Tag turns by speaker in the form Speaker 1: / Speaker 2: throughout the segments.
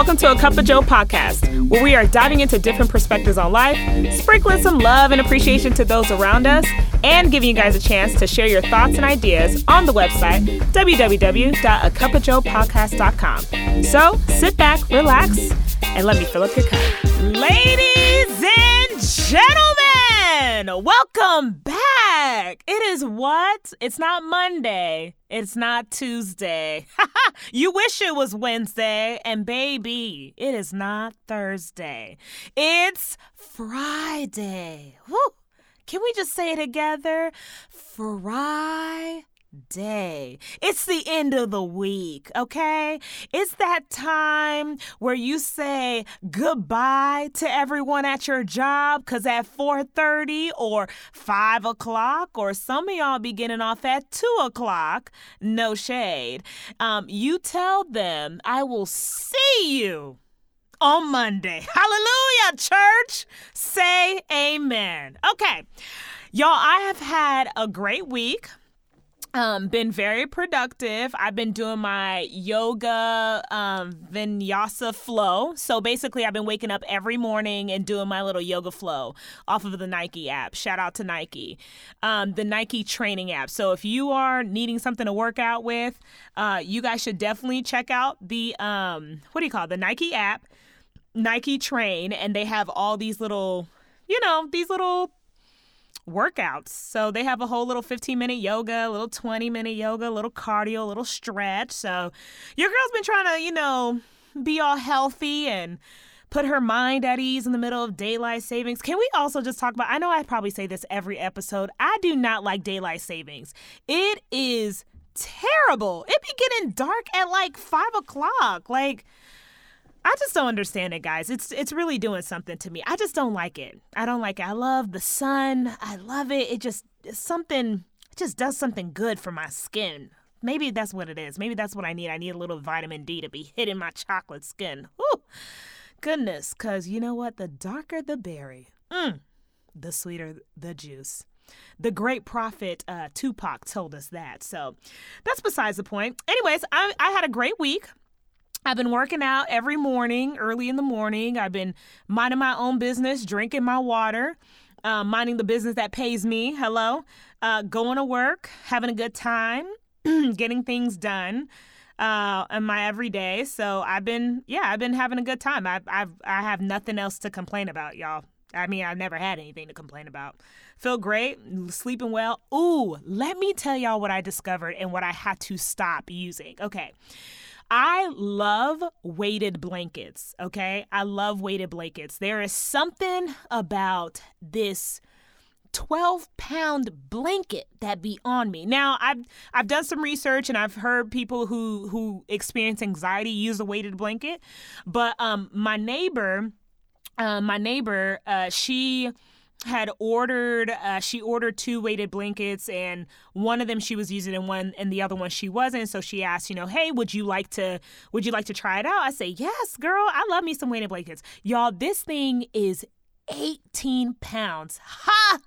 Speaker 1: welcome to a Cup of Joe podcast, where we are diving into different perspectives on life, sprinkling some love and appreciation to those around us, and giving you guys a chance to share your thoughts and ideas on the website www.acupofjoepodcast.com. So sit back, relax, and let me fill up your cup. Ladies and gentlemen, welcome back. It is what? It's not Monday. It's not Tuesday. you wish it was Wednesday. And baby, it is not Thursday. It's Friday. Woo. Can we just say it together? Friday day. It's the end of the week, okay? It's that time where you say goodbye to everyone at your job because at 4.30 or 5 o'clock or some of y'all be getting off at 2 o'clock, no shade, um, you tell them, I will see you on Monday. Hallelujah, church. Say amen. Okay. Y'all, I have had a great week um, been very productive. I've been doing my yoga um, vinyasa flow. So basically, I've been waking up every morning and doing my little yoga flow off of the Nike app. Shout out to Nike, um, the Nike training app. So if you are needing something to work out with, uh, you guys should definitely check out the um, what do you call it? the Nike app, Nike Train, and they have all these little, you know, these little workouts. So they have a whole little 15 minute yoga, a little 20 minute yoga, a little cardio, a little stretch. So your girl's been trying to, you know, be all healthy and put her mind at ease in the middle of daylight savings. Can we also just talk about? I know I probably say this every episode. I do not like daylight savings. It is terrible. It be getting dark at like five o'clock. Like, I just don't understand it, guys. It's it's really doing something to me. I just don't like it. I don't like it. I love the sun. I love it. It just something it just does something good for my skin. Maybe that's what it is. Maybe that's what I need. I need a little vitamin D to be hitting my chocolate skin. Whew. Goodness, cause you know what? The darker the berry, mm, the sweeter the juice. The great prophet uh, Tupac told us that. So that's besides the point. Anyways, I, I had a great week. I've been working out every morning, early in the morning. I've been minding my own business, drinking my water, uh, minding the business that pays me. Hello. Uh, going to work, having a good time, getting things done uh, in my everyday. So I've been, yeah, I've been having a good time. I've, I've, I have nothing else to complain about, y'all. I mean, I've never had anything to complain about. Feel great, sleeping well. Ooh, let me tell y'all what I discovered and what I had to stop using. Okay. I love weighted blankets, okay? I love weighted blankets. There is something about this 12 pound blanket that be on me. Now, I've I've done some research and I've heard people who who experience anxiety use a weighted blanket, but um my neighbor uh, my neighbor uh, she had ordered uh, she ordered two weighted blankets and one of them she was using and one and the other one she wasn't so she asked you know hey would you like to would you like to try it out i say yes girl i love me some weighted blankets y'all this thing is 18 pounds.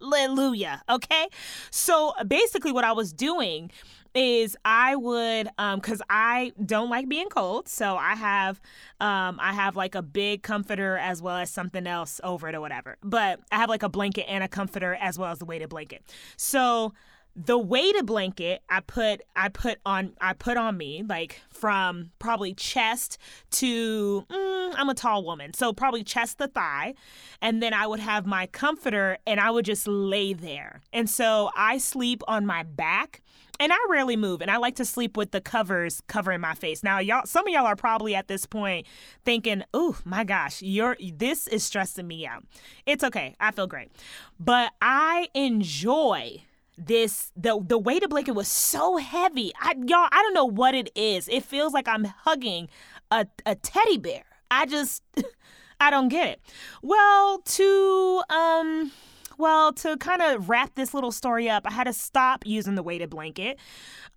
Speaker 1: Hallelujah. Okay. So basically, what I was doing is I would um cuz I don't like being cold, so I have um I have like a big comforter as well as something else over it or whatever. But I have like a blanket and a comforter as well as the weighted blanket. So the weighted blanket I put I put on I put on me like from probably chest to mm, I'm a tall woman so probably chest to thigh and then I would have my comforter and I would just lay there and so I sleep on my back and I rarely move, and I like to sleep with the covers covering my face. Now, y'all, some of y'all are probably at this point thinking, "Oh my gosh, you're this is stressing me out." It's okay, I feel great, but I enjoy this the the weighted blanket was so heavy. I y'all, I don't know what it is. It feels like I'm hugging a a teddy bear. I just I don't get it. Well, to um well, to kind of wrap this little story up, I had to stop using the weighted blanket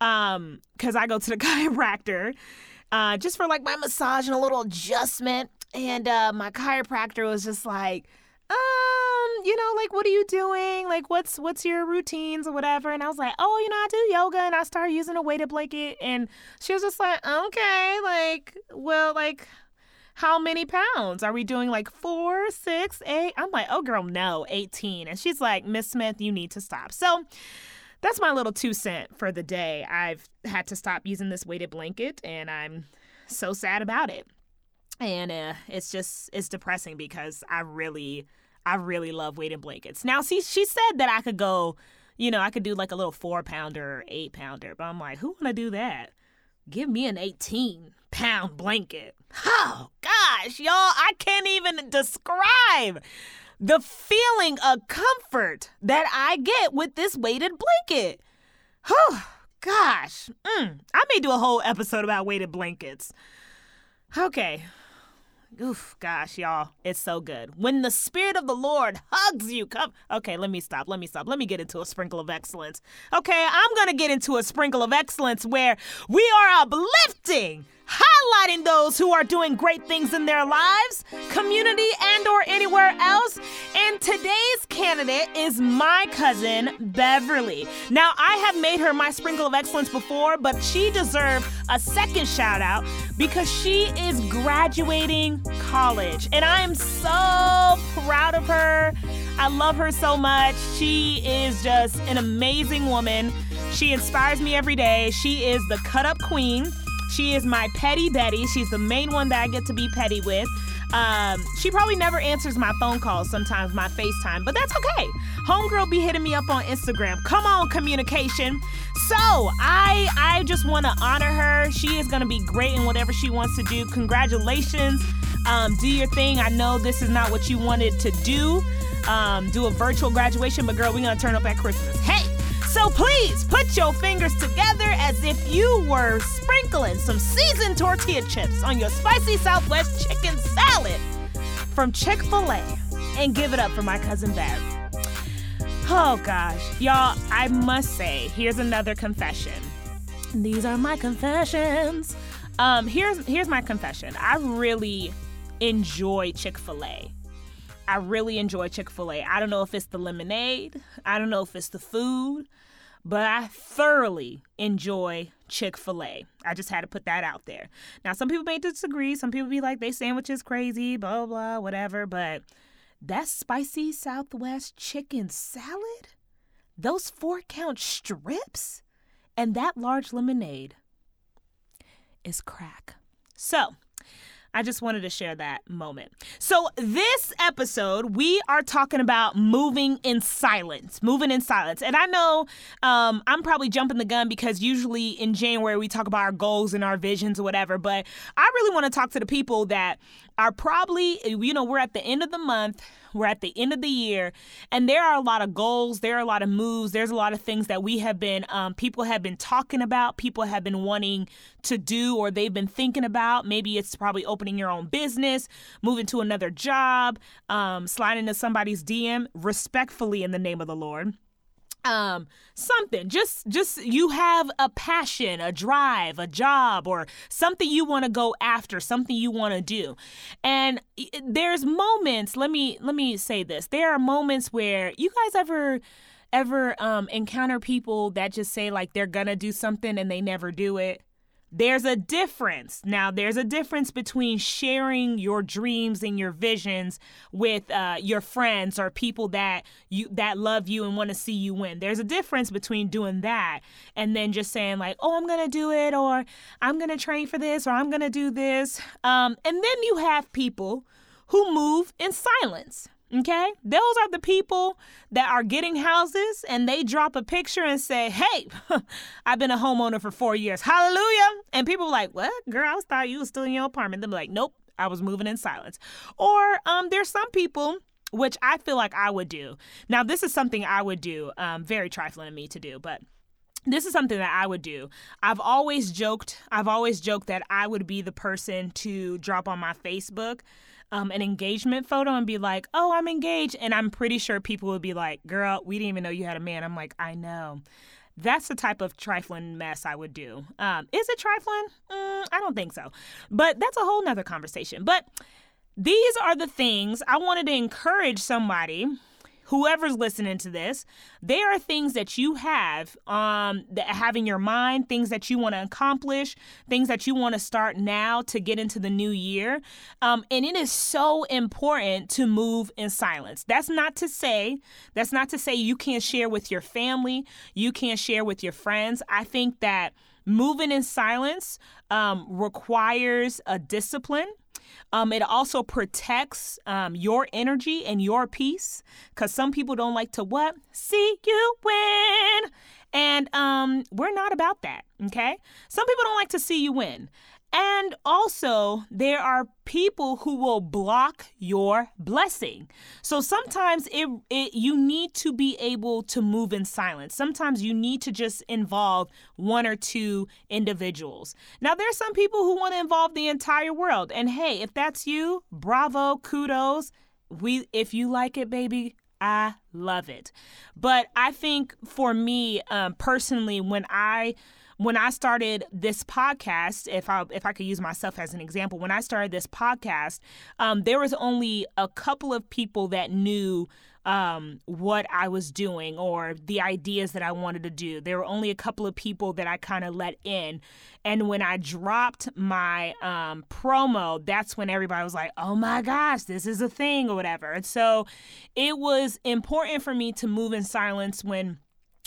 Speaker 1: um cuz I go to the chiropractor uh just for like my massage and a little adjustment and uh my chiropractor was just like um, you know, like what are you doing? Like what's what's your routines or whatever? And I was like, oh, you know, I do yoga and I started using a weighted blanket and she was just like, okay, like, well, like how many pounds? Are we doing like four, six, eight? I'm like, oh, girl, no, 18. And she's like, Miss Smith, you need to stop. So that's my little two cent for the day. I've had to stop using this weighted blanket and I'm so sad about it. And uh, it's just, it's depressing because I really, I really love weighted blankets. Now, see, she said that I could go, you know, I could do like a little four pounder, eight pounder, but I'm like, who wanna do that? Give me an 18 pound blanket. Oh, gosh, y'all, I can't even describe the feeling of comfort that I get with this weighted blanket. Oh, gosh. Mm, I may do a whole episode about weighted blankets. Okay, Oof, gosh, y'all, it's so good. When the Spirit of the Lord hugs you, come. Okay, let me stop. Let me stop. Let me get into a sprinkle of excellence. Okay, I'm going to get into a sprinkle of excellence where we are uplifting highlighting those who are doing great things in their lives, community, and or anywhere else. And today's candidate is my cousin Beverly. Now, I have made her my sprinkle of excellence before, but she deserves a second shout out because she is graduating college. And I am so proud of her. I love her so much. She is just an amazing woman. She inspires me every day. She is the cut up queen. She is my petty Betty. She's the main one that I get to be petty with. Um, she probably never answers my phone calls, sometimes my FaceTime, but that's okay. Homegirl be hitting me up on Instagram. Come on, communication. So I I just want to honor her. She is gonna be great in whatever she wants to do. Congratulations. Um, do your thing. I know this is not what you wanted to do. Um, do a virtual graduation, but girl, we're gonna turn up at Christmas. Hey! So please put your fingers together as if you were sprinkling some seasoned tortilla chips on your spicy Southwest chicken salad from Chick fil A and give it up for my cousin Bev. Oh gosh, y'all, I must say, here's another confession. These are my confessions. Um, here's here's my confession. I really enjoy Chick-fil-A. I really enjoy Chick fil A. I don't know if it's the lemonade, I don't know if it's the food, but I thoroughly enjoy Chick fil A. I just had to put that out there. Now, some people may disagree. Some people be like, they sandwich is crazy, blah, blah, whatever. But that spicy Southwest chicken salad, those four count strips, and that large lemonade is crack. So, I just wanted to share that moment. So, this episode, we are talking about moving in silence, moving in silence. And I know um, I'm probably jumping the gun because usually in January we talk about our goals and our visions or whatever, but I really want to talk to the people that are probably, you know, we're at the end of the month, we're at the end of the year, and there are a lot of goals, there are a lot of moves, there's a lot of things that we have been, um, people have been talking about, people have been wanting to do, or they've been thinking about. Maybe it's probably opening your own business, moving to another job, um, sliding into somebody's DM respectfully in the name of the Lord um something just just you have a passion a drive a job or something you want to go after something you want to do. And there's moments let me let me say this there are moments where you guys ever ever um encounter people that just say like they're gonna do something and they never do it there's a difference. Now, there's a difference between sharing your dreams and your visions with uh, your friends or people that you that love you and want to see you win. There's a difference between doing that and then just saying like, "Oh, I'm gonna do it," or "I'm gonna train for this," or "I'm gonna do this." Um, and then you have people who move in silence. Okay? Those are the people that are getting houses and they drop a picture and say, Hey, I've been a homeowner for four years. Hallelujah. And people are like, What? Girl, I thought you was still in your apartment. They're like, Nope, I was moving in silence. Or um, there's some people which I feel like I would do. Now, this is something I would do, um, very trifling of me to do, but this is something that I would do. I've always joked, I've always joked that I would be the person to drop on my Facebook um, an engagement photo and be like, oh, I'm engaged. And I'm pretty sure people would be like, girl, we didn't even know you had a man. I'm like, I know. That's the type of trifling mess I would do. Um, is it trifling? Mm, I don't think so. But that's a whole nother conversation. But these are the things I wanted to encourage somebody whoever's listening to this, there are things that you have um, that have in your mind, things that you want to accomplish, things that you want to start now to get into the new year. Um, and it is so important to move in silence. That's not to say, that's not to say you can't share with your family, you can't share with your friends. I think that moving in silence um, requires a discipline um, it also protects um, your energy and your peace because some people don't like to what? See you win. And um, we're not about that, okay? Some people don't like to see you win. And also, there are people who will block your blessing. So sometimes it, it you need to be able to move in silence. Sometimes you need to just involve one or two individuals. Now there's some people who want to involve the entire world. And hey, if that's you, bravo, kudos. We if you like it, baby, I love it. But I think for me um, personally, when I when I started this podcast, if I if I could use myself as an example, when I started this podcast, um, there was only a couple of people that knew um, what I was doing or the ideas that I wanted to do. There were only a couple of people that I kind of let in. And when I dropped my um, promo, that's when everybody was like, oh my gosh, this is a thing or whatever. And so it was important for me to move in silence when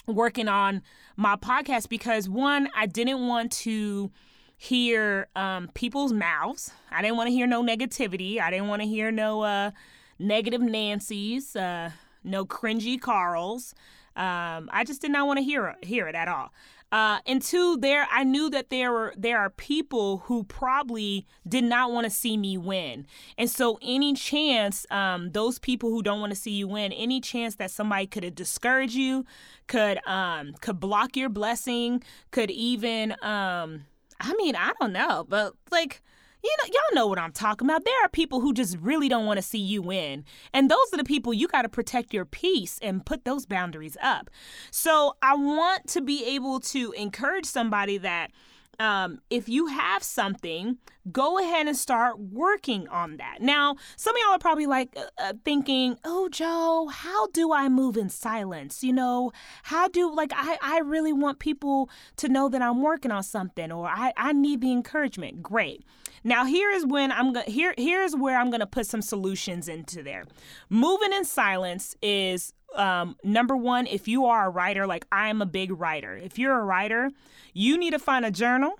Speaker 1: working on my podcast because one, I didn't want to hear um, people's mouths. I didn't want to hear no negativity. I didn't want to hear no uh, negative Nancy's, uh, no cringy Carls. Um, I just did not want to hear hear it at all. Uh, and two, there I knew that there were there are people who probably did not want to see me win, and so any chance, um, those people who don't want to see you win, any chance that somebody could discourage you, could um, could block your blessing, could even um, I mean I don't know, but like you know, y'all know what I'm talking about. There are people who just really don't want to see you win. And those are the people you got to protect your peace and put those boundaries up. So I want to be able to encourage somebody that um, if you have something, go ahead and start working on that. Now, some of y'all are probably like uh, uh, thinking, "Oh, Joe, how do I move in silence? You know, how do like I I really want people to know that I'm working on something, or I I need the encouragement." Great. Now here is when I'm going here here's where I'm going to put some solutions into there. Moving in silence is um, number one, if you are a writer, like I am a big writer, if you're a writer, you need to find a journal,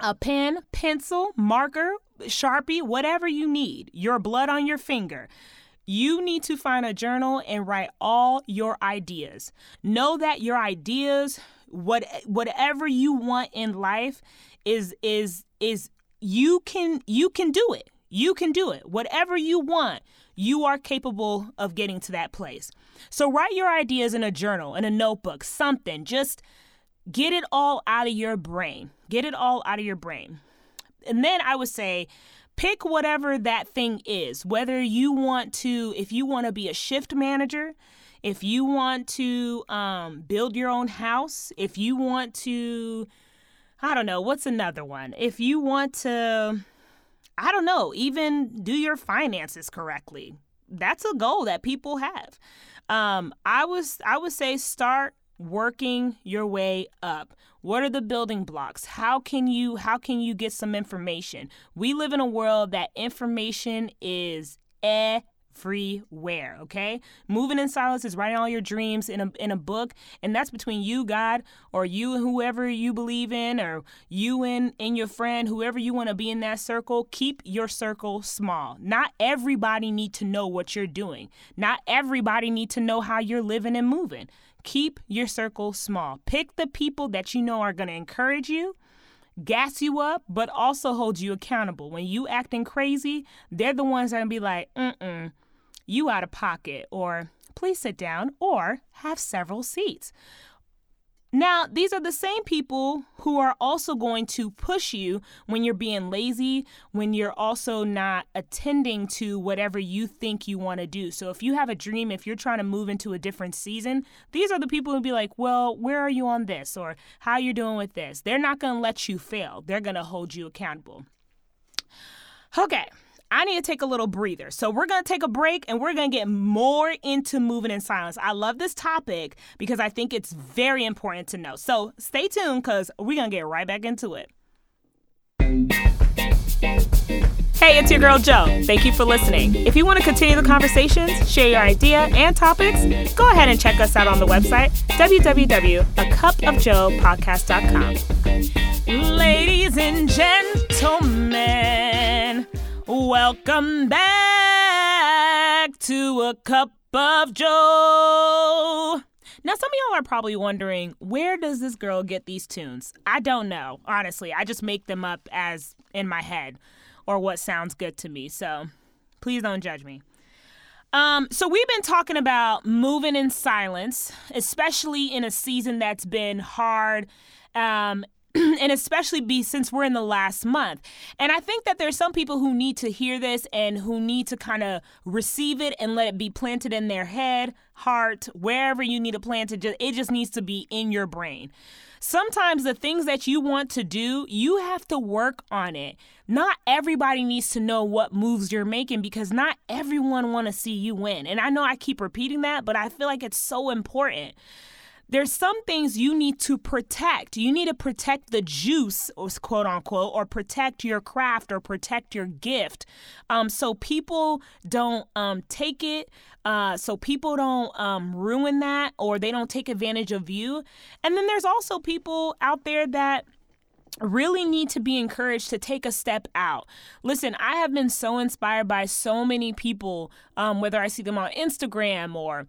Speaker 1: a pen, pencil, marker, sharpie, whatever you need, your blood on your finger. You need to find a journal and write all your ideas. Know that your ideas, what whatever you want in life, is is is you can you can do it. You can do it. Whatever you want, you are capable of getting to that place. So write your ideas in a journal, in a notebook, something. Just get it all out of your brain. Get it all out of your brain. And then I would say pick whatever that thing is. Whether you want to if you want to be a shift manager, if you want to um, build your own house, if you want to I don't know, what's another one? If you want to, I don't know, even do your finances correctly, that's a goal that people have. Um, I was I would say start working your way up what are the building blocks how can you how can you get some information we live in a world that information is everywhere, okay? Moving in silence is writing all your dreams in a, in a book, and that's between you, God, or you and whoever you believe in, or you and, and your friend, whoever you want to be in that circle. Keep your circle small. Not everybody need to know what you're doing. Not everybody need to know how you're living and moving. Keep your circle small. Pick the people that you know are going to encourage you gas you up, but also hold you accountable. When you acting crazy, they're the ones that be like, mm-mm, you out of pocket, or please sit down, or have several seats. Now, these are the same people who are also going to push you when you're being lazy, when you're also not attending to whatever you think you want to do. So, if you have a dream, if you're trying to move into a different season, these are the people who be like, Well, where are you on this? Or how are you doing with this? They're not going to let you fail, they're going to hold you accountable. Okay, I need to take a little breather. So we're going to take a break and we're going to get more into moving in silence. I love this topic because I think it's very important to know. So stay tuned because we're going to get right back into it. Hey, it's your girl Joe. Thank you for listening. If you want to continue the conversations, share your idea and topics, go ahead and check us out on the website www.acupofjoepodcast.com. Ladies and gentlemen, welcome back to A Cup of Joe. Now, some of y'all are probably wondering, where does this girl get these tunes? I don't know, honestly. I just make them up as in my head or what sounds good to me. So please don't judge me. Um, so we've been talking about moving in silence, especially in a season that's been hard. Um, and especially be since we're in the last month. And I think that there's some people who need to hear this and who need to kind of receive it and let it be planted in their head, heart, wherever you need to plant it. Just, it just needs to be in your brain. Sometimes the things that you want to do, you have to work on it. Not everybody needs to know what moves you're making because not everyone want to see you win. And I know I keep repeating that, but I feel like it's so important there's some things you need to protect. You need to protect the juice, quote unquote, or protect your craft or protect your gift. Um, so people don't um, take it, uh, so people don't um, ruin that or they don't take advantage of you. And then there's also people out there that really need to be encouraged to take a step out. Listen, I have been so inspired by so many people, um, whether I see them on Instagram or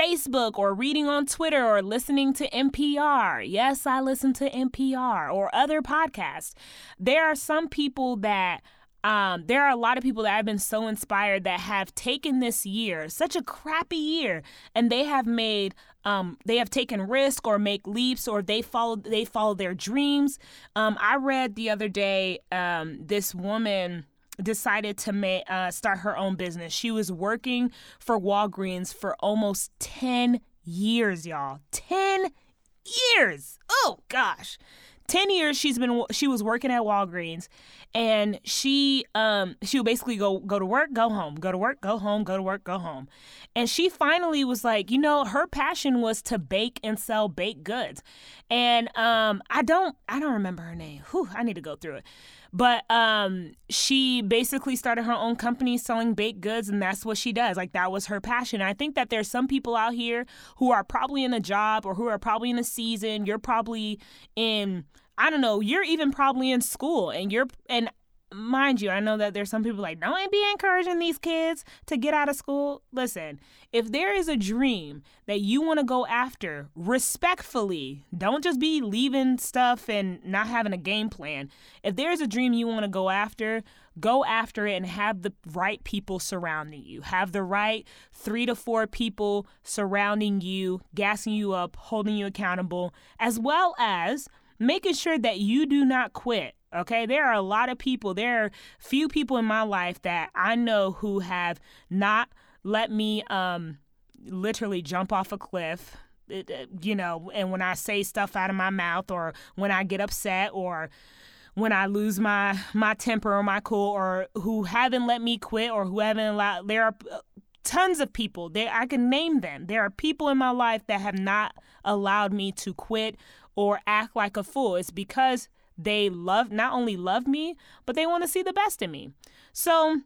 Speaker 1: Facebook or reading on Twitter or listening to NPR. Yes, I listen to NPR or other podcasts. There are some people that um, there are a lot of people that I've been so inspired that have taken this year, such a crappy year, and they have made um, they have taken risk or make leaps or they follow they follow their dreams. Um, I read the other day um, this woman decided to ma- uh, start her own business. She was working for Walgreens for almost 10 years, y'all. 10 years. Oh gosh. 10 years she's been she was working at Walgreens and she um she would basically go go to work, go home, go to work, go home, go to work, go home. And she finally was like, you know, her passion was to bake and sell baked goods. And um I don't I don't remember her name. Whew, I need to go through it. But um, she basically started her own company selling baked goods, and that's what she does. Like that was her passion. I think that there's some people out here who are probably in a job or who are probably in a season. You're probably in I don't know, you're even probably in school and you're and mind you, I know that there's some people like, don't be encouraging these kids to get out of school. Listen, if there is a dream that you want to go after respectfully, don't just be leaving stuff and not having a game plan. If there's a dream you want to go after, go after it and have the right people surrounding you. Have the right three to four people surrounding you, gassing you up, holding you accountable, as well as making sure that you do not quit Okay, there are a lot of people, there are few people in my life that I know who have not let me um literally jump off a cliff you know, and when I say stuff out of my mouth or when I get upset or when I lose my my temper or my cool or who haven't let me quit or who haven't allowed there are uh, tons of people there I can name them. There are people in my life that have not allowed me to quit or act like a fool. It's because they love not only love me, but they want to see the best in me. So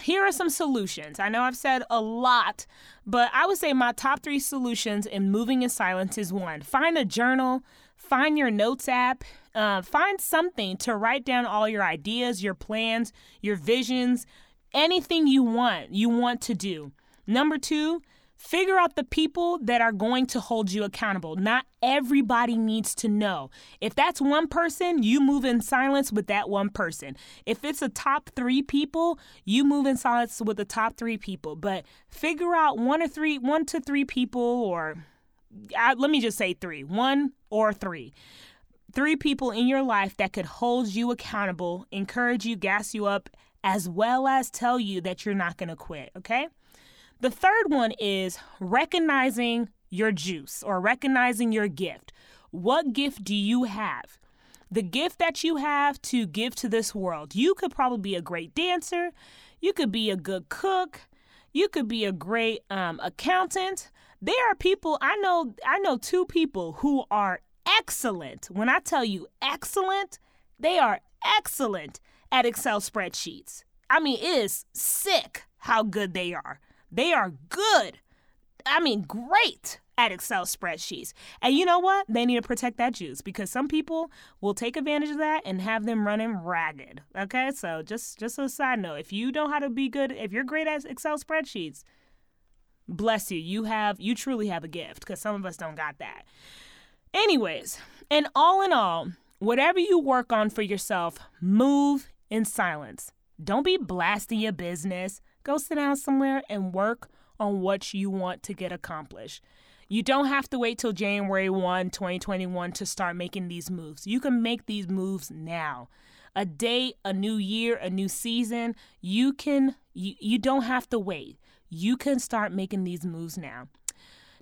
Speaker 1: here are some solutions. I know I've said a lot, but I would say my top three solutions in moving in silence is one, find a journal, find your notes app, uh, find something to write down all your ideas, your plans, your visions, anything you want, you want to do. Number two, Figure out the people that are going to hold you accountable. Not everybody needs to know. If that's one person, you move in silence with that one person. If it's a top three people, you move in silence with the top three people. But figure out one or three, one to three people, or uh, let me just say three, one or three three people in your life that could hold you accountable, encourage you, gas you up, as well as tell you that you're not going to quit, okay? The third one is recognizing your juice or recognizing your gift. What gift do you have? The gift that you have to give to this world. You could probably be a great dancer. You could be a good cook. You could be a great um, accountant. There are people I know. I know two people who are excellent. When I tell you excellent, they are excellent at Excel spreadsheets. I mean, it is sick how good they are. They are good. I mean, great at Excel spreadsheets. And you know what? They need to protect that juice because some people will take advantage of that and have them running ragged. Okay? So just just a side note, if you know how to be good, if you're great at Excel spreadsheets, bless you. You have you truly have a gift because some of us don't got that. Anyways, and all in all, whatever you work on for yourself, move in silence. Don't be blasting your business. Go sit down somewhere and work on what you want to get accomplished. You don't have to wait till January 1, 2021 to start making these moves. You can make these moves now. A day, a new year, a new season, you can you, you don't have to wait. You can start making these moves now.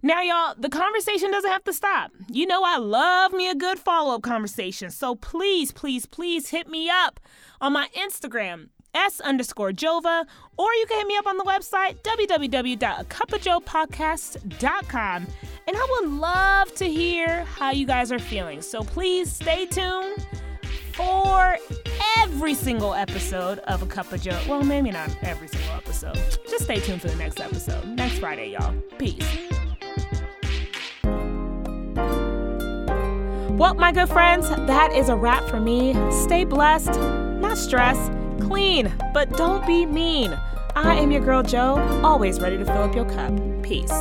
Speaker 1: Now, y'all, the conversation doesn't have to stop. You know, I love me a good follow up conversation. So please, please, please hit me up on my Instagram S underscore Jova, or you can hit me up on the website, www.acupofjoepodcast.com. And I would love to hear how you guys are feeling. So please stay tuned for every single episode of A Cup of Joe. Well, maybe not every single episode. Just stay tuned for the next episode. Next Friday, y'all. Peace. Well, my good friends, that is a wrap for me. Stay blessed, not stressed clean, but don't be mean. I am your girl Joe, always ready to fill up your cup. Peace.